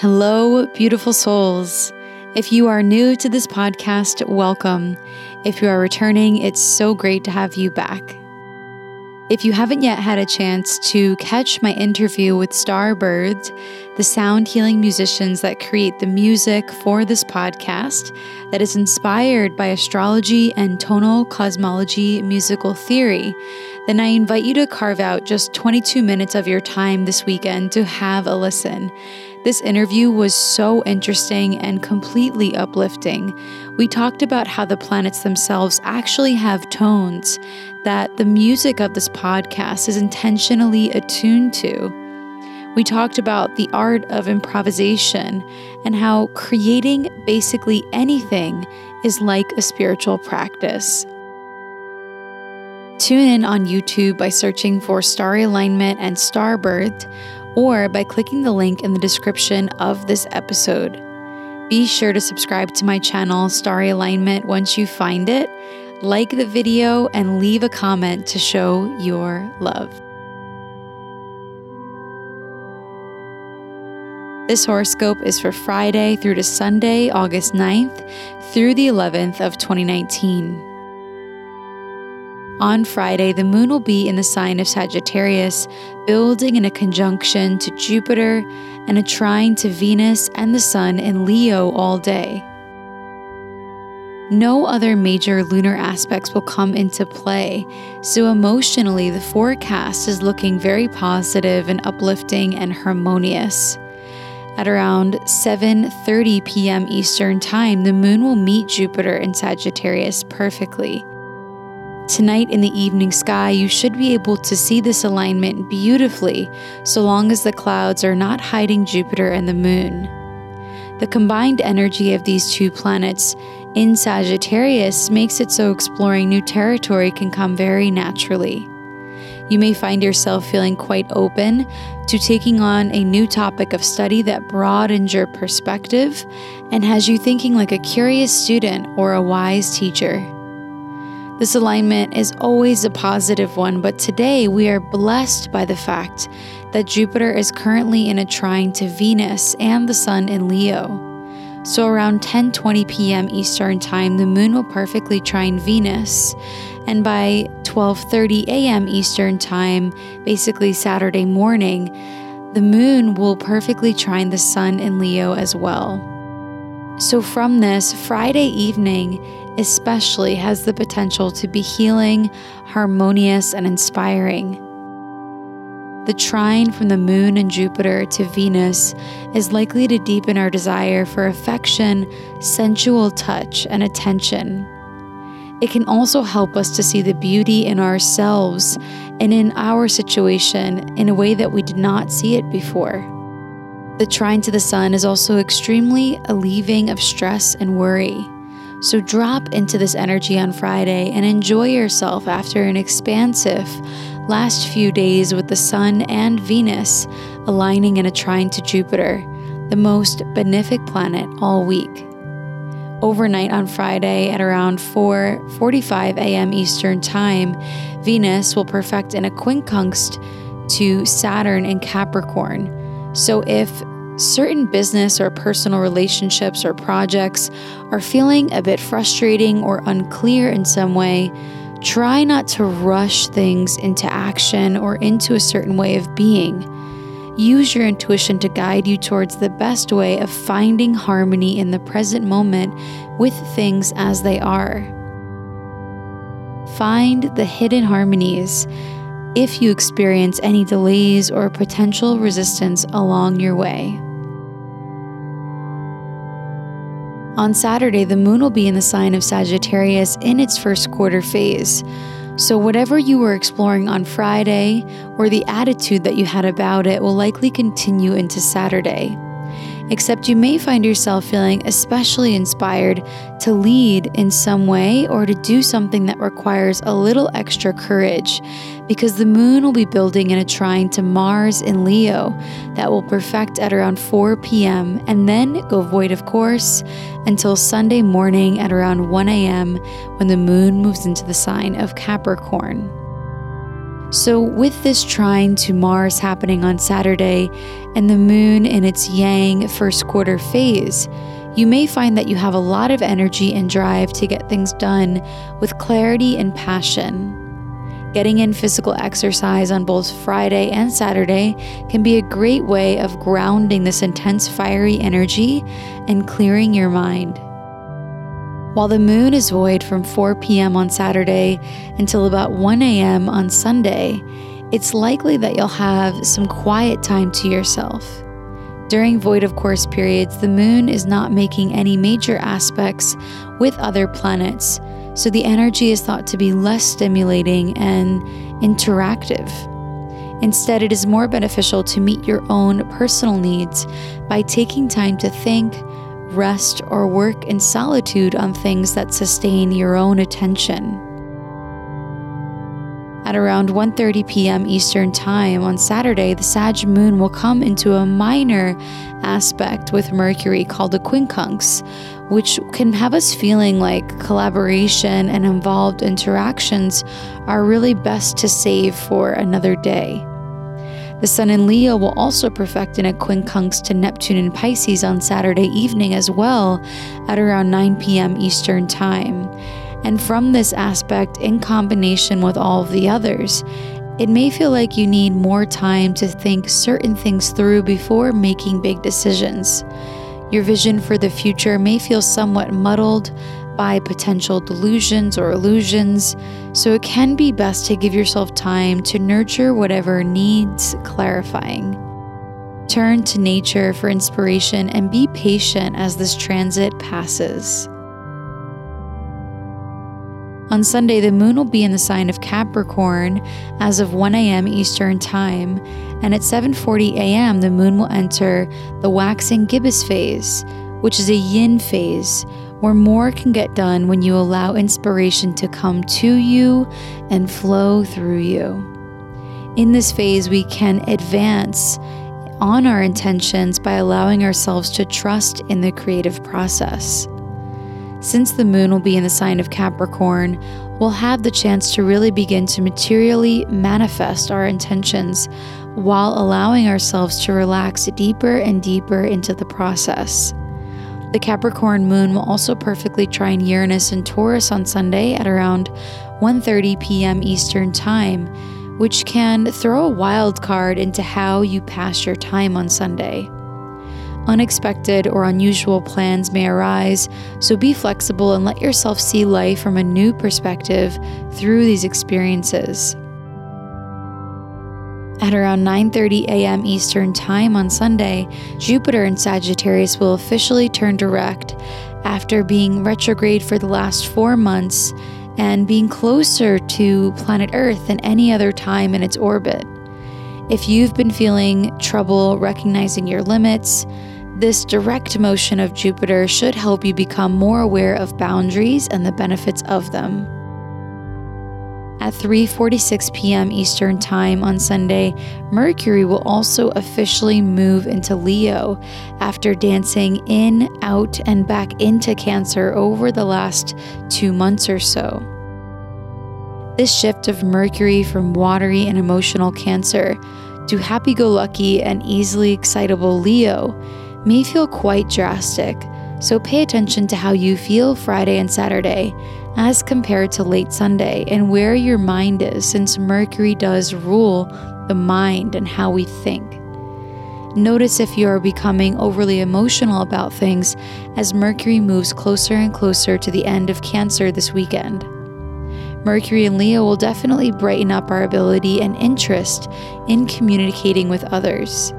Hello, beautiful souls. If you are new to this podcast, welcome. If you are returning, it's so great to have you back. If you haven't yet had a chance to catch my interview with Starbird, the sound healing musicians that create the music for this podcast that is inspired by astrology and tonal cosmology musical theory, then I invite you to carve out just 22 minutes of your time this weekend to have a listen. This interview was so interesting and completely uplifting. We talked about how the planets themselves actually have tones that the music of this podcast is intentionally attuned to. We talked about the art of improvisation and how creating basically anything is like a spiritual practice. Tune in on YouTube by searching for Starry Alignment and Starbird or by clicking the link in the description of this episode. Be sure to subscribe to my channel, Starry Alignment, once you find it, like the video, and leave a comment to show your love. This horoscope is for Friday through to Sunday, August 9th through the 11th of 2019. On Friday, the moon will be in the sign of Sagittarius, building in a conjunction to Jupiter and a trine to Venus and the Sun in Leo all day. No other major lunar aspects will come into play, so emotionally, the forecast is looking very positive and uplifting and harmonious. At around 7:30 p.m. Eastern Time, the moon will meet Jupiter in Sagittarius perfectly. Tonight in the evening sky, you should be able to see this alignment beautifully so long as the clouds are not hiding Jupiter and the moon. The combined energy of these two planets in Sagittarius makes it so exploring new territory can come very naturally. You may find yourself feeling quite open to taking on a new topic of study that broadens your perspective and has you thinking like a curious student or a wise teacher. This alignment is always a positive one, but today we are blessed by the fact that Jupiter is currently in a trine to Venus and the Sun in Leo. So around 10:20 p.m. Eastern Time, the moon will perfectly trine Venus, and by 12:30 a.m. Eastern Time, basically Saturday morning, the moon will perfectly trine the Sun in Leo as well. So from this Friday evening, especially has the potential to be healing, harmonious, and inspiring. The trine from the moon and Jupiter to Venus is likely to deepen our desire for affection, sensual touch, and attention. It can also help us to see the beauty in ourselves and in our situation in a way that we did not see it before. The trine to the sun is also extremely alleviating of stress and worry. So drop into this energy on Friday and enjoy yourself after an expansive last few days with the Sun and Venus aligning in a trine to Jupiter, the most benefic planet all week. Overnight on Friday at around 4:45 a.m. Eastern Time, Venus will perfect in a quincunx to Saturn in Capricorn. So if certain business or personal relationships or projects are feeling a bit frustrating or unclear in some way, try not to rush things into action or into a certain way of being. Use your intuition to guide you towards the best way of finding harmony in the present moment with things as they are. Find the hidden harmonies if you experience any delays or potential resistance along your way. On Saturday, the moon will be in the sign of Sagittarius in its first quarter phase. So, whatever you were exploring on Friday or the attitude that you had about it will likely continue into Saturday except you may find yourself feeling especially inspired to lead in some way or to do something that requires a little extra courage because the moon will be building in a trine to Mars in Leo that will perfect at around 4 p.m. and then go void of course until Sunday morning at around 1 a.m. when the moon moves into the sign of Capricorn. So, with this trine to Mars happening on Saturday and the moon in its yang first quarter phase, you may find that you have a lot of energy and drive to get things done with clarity and passion. Getting in physical exercise on both Friday and Saturday can be a great way of grounding this intense fiery energy and clearing your mind. While the moon is void from 4 p.m. on Saturday until about 1 a.m. on Sunday, it's likely that you'll have some quiet time to yourself. During void of course periods, the moon is not making any major aspects with other planets, so the energy is thought to be less stimulating and interactive. Instead, it is more beneficial to meet your own personal needs by taking time to think, rest, or work in solitude on things that sustain your own attention. At around 1:30 p.m. Eastern Time on Saturday, the Sag moon will come into a minor aspect with Mercury called the quincunx, which can have us feeling like collaboration and involved interactions are really best to save for another day. The Sun in Leo will also perfect in a quincunx to Neptune in Pisces on Saturday evening as well at around 9 p.m. Eastern Time. And from this aspect, in combination with all of the others, it may feel like you need more time to think certain things through before making big decisions. Your vision for the future may feel somewhat muddled by potential delusions or illusions, so it can be best to give yourself time to nurture whatever needs clarifying. Turn to nature for inspiration and be patient as this transit passes. On Sunday, the moon will be in the sign of Capricorn as of 1 a.m. Eastern Time, and at 7:40 a.m. the moon will enter the waxing gibbous phase, which is a yin phase, where more can get done when you allow inspiration to come to you and flow through you. In this phase, we can advance on our intentions by allowing ourselves to trust in the creative process. Since the moon will be in the sign of Capricorn, we'll have the chance to really begin to materially manifest our intentions while allowing ourselves to relax deeper and deeper into the process. The Capricorn moon will also perfectly trine Uranus and Taurus on Sunday at around 1:30 p.m. Eastern Time, which can throw a wild card into how you pass your time on Sunday. Unexpected or unusual plans may arise, so be flexible and let yourself see life from a new perspective through these experiences. At around 9:30 a.m. Eastern Time on Sunday, Jupiter in Sagittarius will officially turn direct after being retrograde for the last 4 months and being closer to planet Earth than any other time in its orbit. If you've been feeling trouble recognizing your limits, this direct motion of Jupiter should help you become more aware of boundaries and the benefits of them. At 3:46 p.m. Eastern Time on Sunday, Mercury will also officially move into Leo after dancing in, out, and back into Cancer over the last 2 months or so. This shift of Mercury from watery and emotional Cancer to happy-go-lucky and easily excitable Leo may feel quite drastic. So pay attention to how you feel Friday and Saturday as compared to late Sunday and where your mind is, since Mercury does rule the mind and how we think. Notice if you are becoming overly emotional about things as Mercury moves closer and closer to the end of Cancer this weekend. Mercury and Leo will definitely brighten up our ability and interest in communicating with others.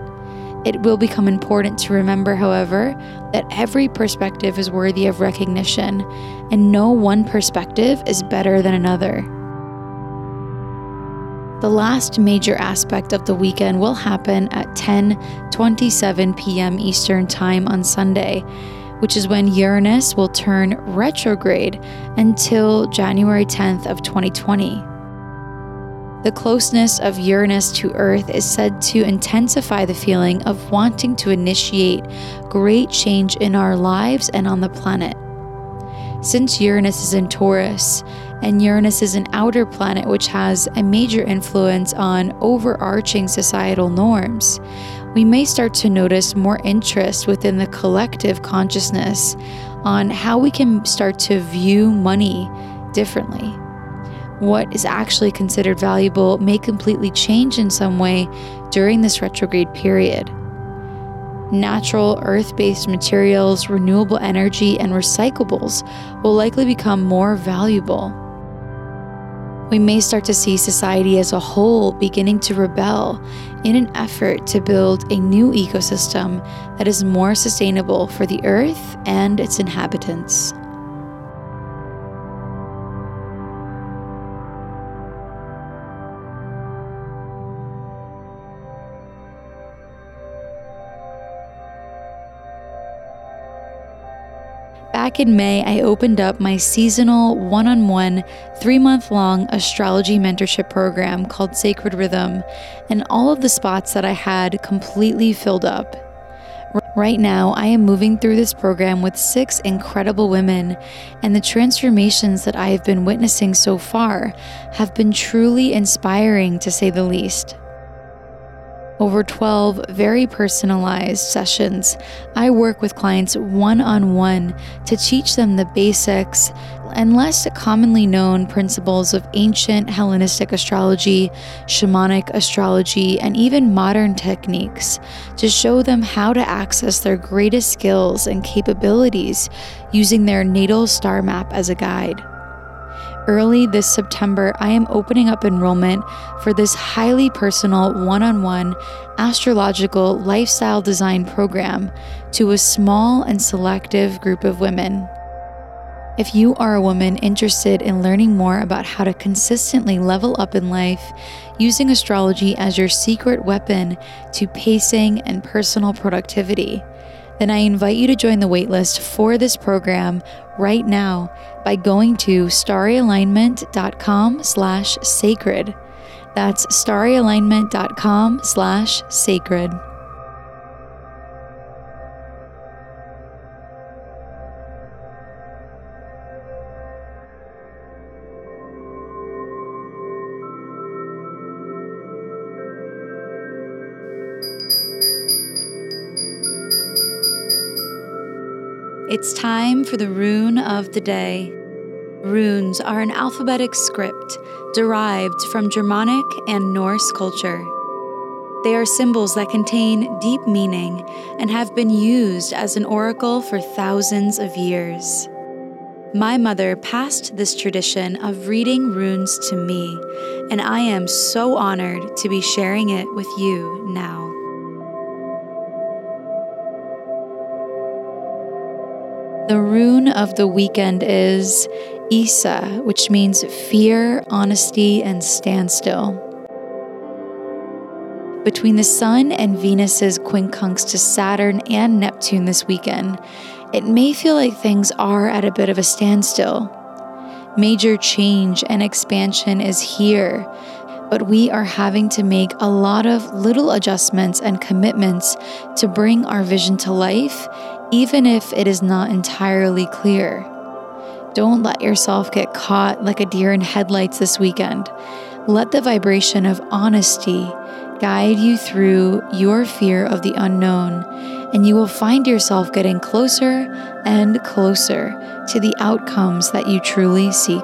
It will become important to remember, however, that every perspective is worthy of recognition, and no one perspective is better than another. The last major aspect of the weekend will happen at 10:27 p.m. Eastern Time on Sunday, which is when Uranus will turn retrograde until January 10th of 2020. The closeness of Uranus to Earth is said to intensify the feeling of wanting to initiate great change in our lives and on the planet. Since Uranus is in Taurus, and Uranus is an outer planet which has a major influence on overarching societal norms, we may start to notice more interest within the collective consciousness on how we can start to view money differently what is actually considered valuable may completely change in some way during this retrograde period. Natural, earth based materials, renewable energy, and recyclables will likely become more valuable. We may start to see society as a whole beginning to rebel in an effort to build a new ecosystem that is more sustainable for the earth and its inhabitants. Back in May, I opened up my seasonal one on one, three month long astrology mentorship program called Sacred Rhythm, and all of the spots that I had completely filled up. Right now, I am moving through this program with six incredible women, and the transformations that I have been witnessing so far have been truly inspiring to say the least over 12 very personalized sessions. I work with clients one on one to teach them the basics and less commonly known principles of ancient Hellenistic astrology, shamanic astrology, and even modern techniques to show them how to access their greatest skills and capabilities using their natal star map as a guide early this September, I am opening up enrollment for this highly personal one on one astrological lifestyle design program to a small and selective group of women. If you are a woman interested in learning more about how to consistently level up in life using astrology as your secret weapon to pacing and personal productivity, then I invite you to join the waitlist for this program right now by going to starryalignment.com slash sacred. That's starryalignment.com slash sacred. It's time for the rune of the day. Runes are an alphabetic script derived from Germanic and Norse culture. They are symbols that contain deep meaning and have been used as an oracle for thousands of years. My mother passed this tradition of reading runes to me, and I am so honored to be sharing it with you now. The rune of the weekend is Isa, which means fear, honesty, and standstill. Between the Sun and Venus's quincunx to Saturn and Neptune this weekend, it may feel like things are at a bit of a standstill. Major change and expansion is here, but we are having to make a lot of little adjustments and commitments to bring our vision to life even if it is not entirely clear. Don't let yourself get caught like a deer in headlights this weekend. Let the vibration of honesty guide you through your fear of the unknown, and you will find yourself getting closer and closer to the outcomes that you truly seek.